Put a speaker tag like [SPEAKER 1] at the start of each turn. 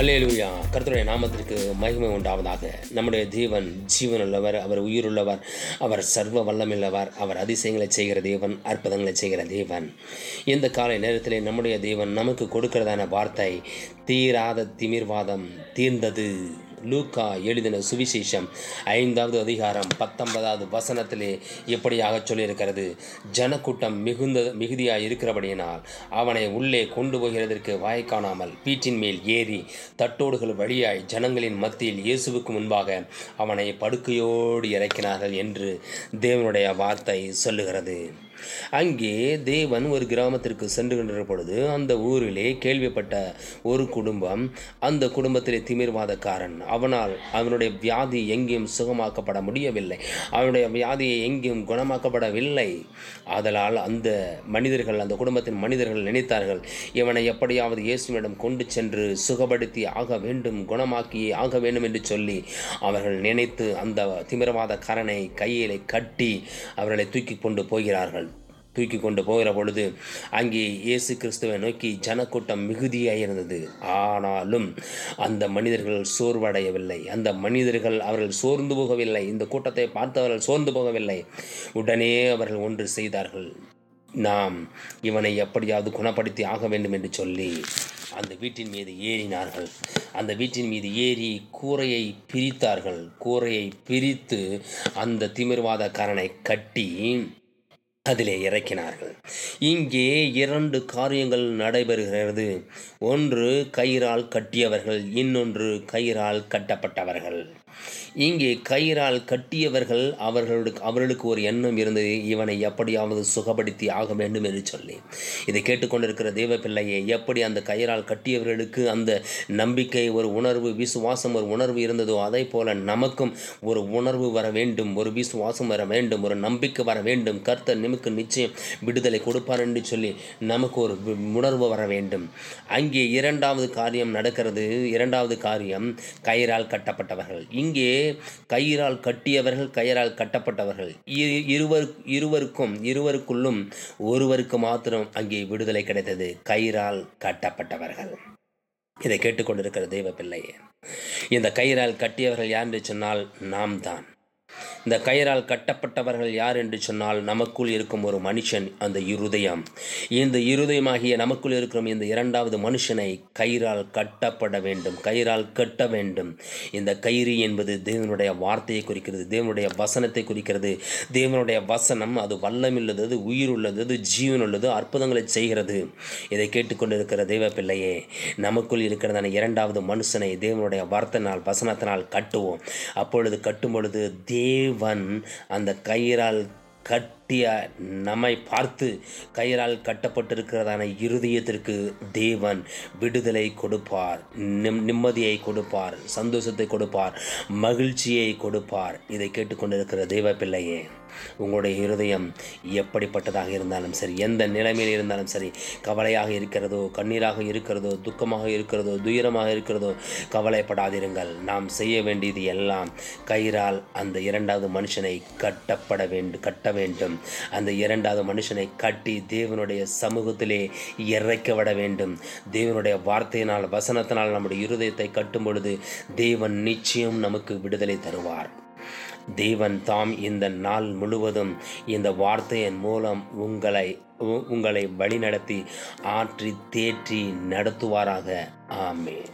[SPEAKER 1] அல்லேலூயா கர்த்தருடைய நாமத்திற்கு மகிமை உண்டாவதாக. நம்முடைய தேவன் ஜீவனுள்ளவர் அவர் உயிருள்ளவர் அவர் சர்வ வல்லமில்லவர் அவர் அதிசயங்களை செய்கிற தேவன் அற்புதங்களை செய்கிற தேவன். இந்த காலை நேரத்தில் நம்முடைய தேவன் நமக்கு கொடுக்கிறதான வார்த்தை தீராத திமிர்வாதம் தீர்ந்தது. லூக்கா எழுதின சுவிசேஷம் ஐந்தாவது அதிகாரம் பத்தொன்பதாவது வசனத்திலே எப்படியாக சொல்லியிருக்கிறது. ஜனக்கூட்டம் மிகுந்த மிகுதியாக இருக்கிறபடியினால் அவனை உள்ளே கொண்டு போகிறதற்கு வாய் காணாமல் பீட்டின் மேல் ஏறி தட்டோடுகள் வழியாய் ஜனங்களின் மத்தியில் இயேசுவுக்கு முன்பாக அவனை படுக்கையோடு இறக்கினார்கள் என்று தேவனுடைய வார்த்தை சொல்லுகிறது. அங்கே தேவன் ஒரு கிராமத்திற்கு சென்று கொண்டிருந்த பொழுது அந்த ஊரிலே கேள்விப்பட்ட ஒரு குடும்பம் அந்த குடும்பத்திலே திமிர்வாதக்காரன். அவனால் அவனுடைய வியாதி எங்கேயும் சுகமாக்கப்பட முடியவில்லை. அவனுடைய வியாதியை எங்கேயும் குணமாக்கப்படவில்லை. ஆதலால் அந்த மனிதர்கள் அந்த குடும்பத்தின் மனிதர்கள் நினைத்தார்கள் இவனை எப்படியாவது இயேசுவிடம் கொண்டு சென்று சுகப்படுத்தி ஆக வேண்டும் குணமாக்கியே ஆக வேண்டும் என்று சொல்லி அவர்கள் நினைத்து அந்த திமிரவாதக்காரனை கையிலே கட்டி அவர்களை தூக்கி கொண்டு போகிறார்கள். தூக்கி கொண்டு போகிற பொழுது அங்கே இயேசு கிறிஸ்துவை நோக்கி ஜனக்கூட்டம் மிகுதியாக இருந்தது. ஆனாலும் அந்த மனிதர்கள் சோர்வடையவில்லை. அந்த மனிதர்கள் அவர்கள் சோர்ந்து போகவில்லை. இந்த கூட்டத்தை பார்த்தவர்கள் சோர்ந்து போகவில்லை. உடனே அவர்கள் ஒன்று செய்தார்கள். நாம் இவனை எப்படியாவது குணப்படுத்தி ஆக வேண்டும் என்று சொல்லி அந்த வீட்டின் மீது ஏறினார்கள். அந்த வீட்டின் மீது ஏறி கூரையை பிரித்தார்கள். கூரையை பிரித்து அந்த திமிர்வாதக்காரனை கட்டி அதிலே இறக்கினார்கள். இங்கே இரண்டு காரியங்கள் நடைபெறுகிறது. ஒன்று கயிறால் கட்டியவர்கள் இன்னொன்று கயிறால் கட்டப்பட்டவர்கள். இங்கே கயிறால் கட்டியவர்கள் அவர்களுக்கு அவர்களுக்கு ஒரு எண்ணம் இருந்தது. இவனை எப்படியாவது சுகப்படுத்தி ஆக வேண்டும் என்று சொல்லி. இதை கேட்டுக்கொண்டிருக்கிற தேவ பிள்ளையை எப்படி அந்த கயிறால் கட்டியவர்களுக்கு அந்த நம்பிக்கை ஒரு உணர்வு விசுவாசம் ஒரு உணர்வு இருந்ததோ அதே போல நமக்கும் ஒரு உணர்வு வர வேண்டும் ஒரு விசுவாசம் வர வேண்டும் ஒரு நம்பிக்கை வர வேண்டும். கர்த்தர் நமக்கு நிச்சயம் விடுதலை கொடுப்பார் என்று சொல்லி நமக்கு ஒரு உணர்வு வர வேண்டும். அங்கே இரண்டாவது காரியம் நடக்கிறது. இரண்டாவது காரியம் கயிறால் கட்டப்பட்டவர்கள். இங்கே கயிறால் கட்டியவர்கள் கயிறால் கட்டப்பட்டவர்கள். இரு- இருவர் இருவருக்கும் இருவருக்குள்ளும் ஒருவருக்கு மாத்திரம் அங்கே விடுதலை கிடைத்தது கயிறால் கட்டப்பட்டவர்கள். இதை கேட்டுக்கொண்டிருக்கிற தெய்வ பிள்ளையே இந்த கயிறால் கட்டியவர்கள் யார் என்று சொன்னால் நாம் தான் இந்த கயிறால் கட்டப்பட்டவர்கள் யார் என்று சொன்னால் நமக்குள் இருக்கும் ஒரு மனுஷன் அந்த இருதயம். இந்த இருதயமாகிய நமக்குள் இருக்கும் இந்த இரண்டாவது மனுஷனை கயிறால் கட்டப்பட வேண்டும். கயிறால் கட்ட வேண்டும். இந்த கயிறு என்பது தேவனுடைய வார்த்தையை குறிக்கிறது தேவனுடைய வசனத்தை குறிக்கிறது. தேவனுடைய வசனம் அது வல்லமில்லது அது உயிர் உள்ளது அது ஜீவன் உள்ளது அற்புதங்களை செய்கிறது. இதை கேட்டுக்கொண்டிருக்கிற தெய்வ பிள்ளையே நமக்குள் இருக்கிறதான இரண்டாவது மனுஷனை தேவனுடைய வார்த்தைனால் வசனத்தினால் கட்டுவோம். அப்பொழுது கட்டும் பொழுது தேவன் அந்த கயிறால் கட்டிய நம்மை பார்த்து கயிறால் கட்டப்பட்டிருக்கிறதான இருதயத்திற்கு தேவன் விடுதலை கொடுப்பார். நிம் நிம்மதியை கொடுப்பார் சந்தோஷத்தை கொடுப்பார் மகிழ்ச்சியை கொடுப்பார். இதை கேட்டுக்கொண்டிருக்கிற தெய்வ பிள்ளையே உங்களுடைய இருதயம் எப்படிப்பட்டதாக இருந்தாலும் சரி எந்த நிலைமையில் இருந்தாலும் சரி கவலையாக இருக்கிறதோ கண்ணீராக இருக்கிறதோ துக்கமாக இருக்கிறதோ துயரமாக இருக்கிறதோ கவலைப்படாதிருங்கள். நாம் செய்ய வேண்டியது எல்லாம் கயிறால் அந்த இரண்டாவது மனுஷனை கட்டப்பட வேண்டும் கட்ட வேண்டும். அந்த இரண்டாவது மனுஷனை கட்டி தேவனுடைய சமூகத்திலே இறக்க விட வேண்டும். தேவனுடைய வார்த்தையினால் வசனத்தினால் நம்முடைய இருதயத்தை கட்டும் பொழுது தேவன் நிச்சயம் நமக்கு விடுதலை தருவார். தேவன் தாம் இந்த நாள் முழுவதும் இந்த வார்த்தையின் மூலம் உங்களை உ- உங்களை வழிநடத்தி ஆற்றி தேற்றி நடத்துவாராக. ஆமே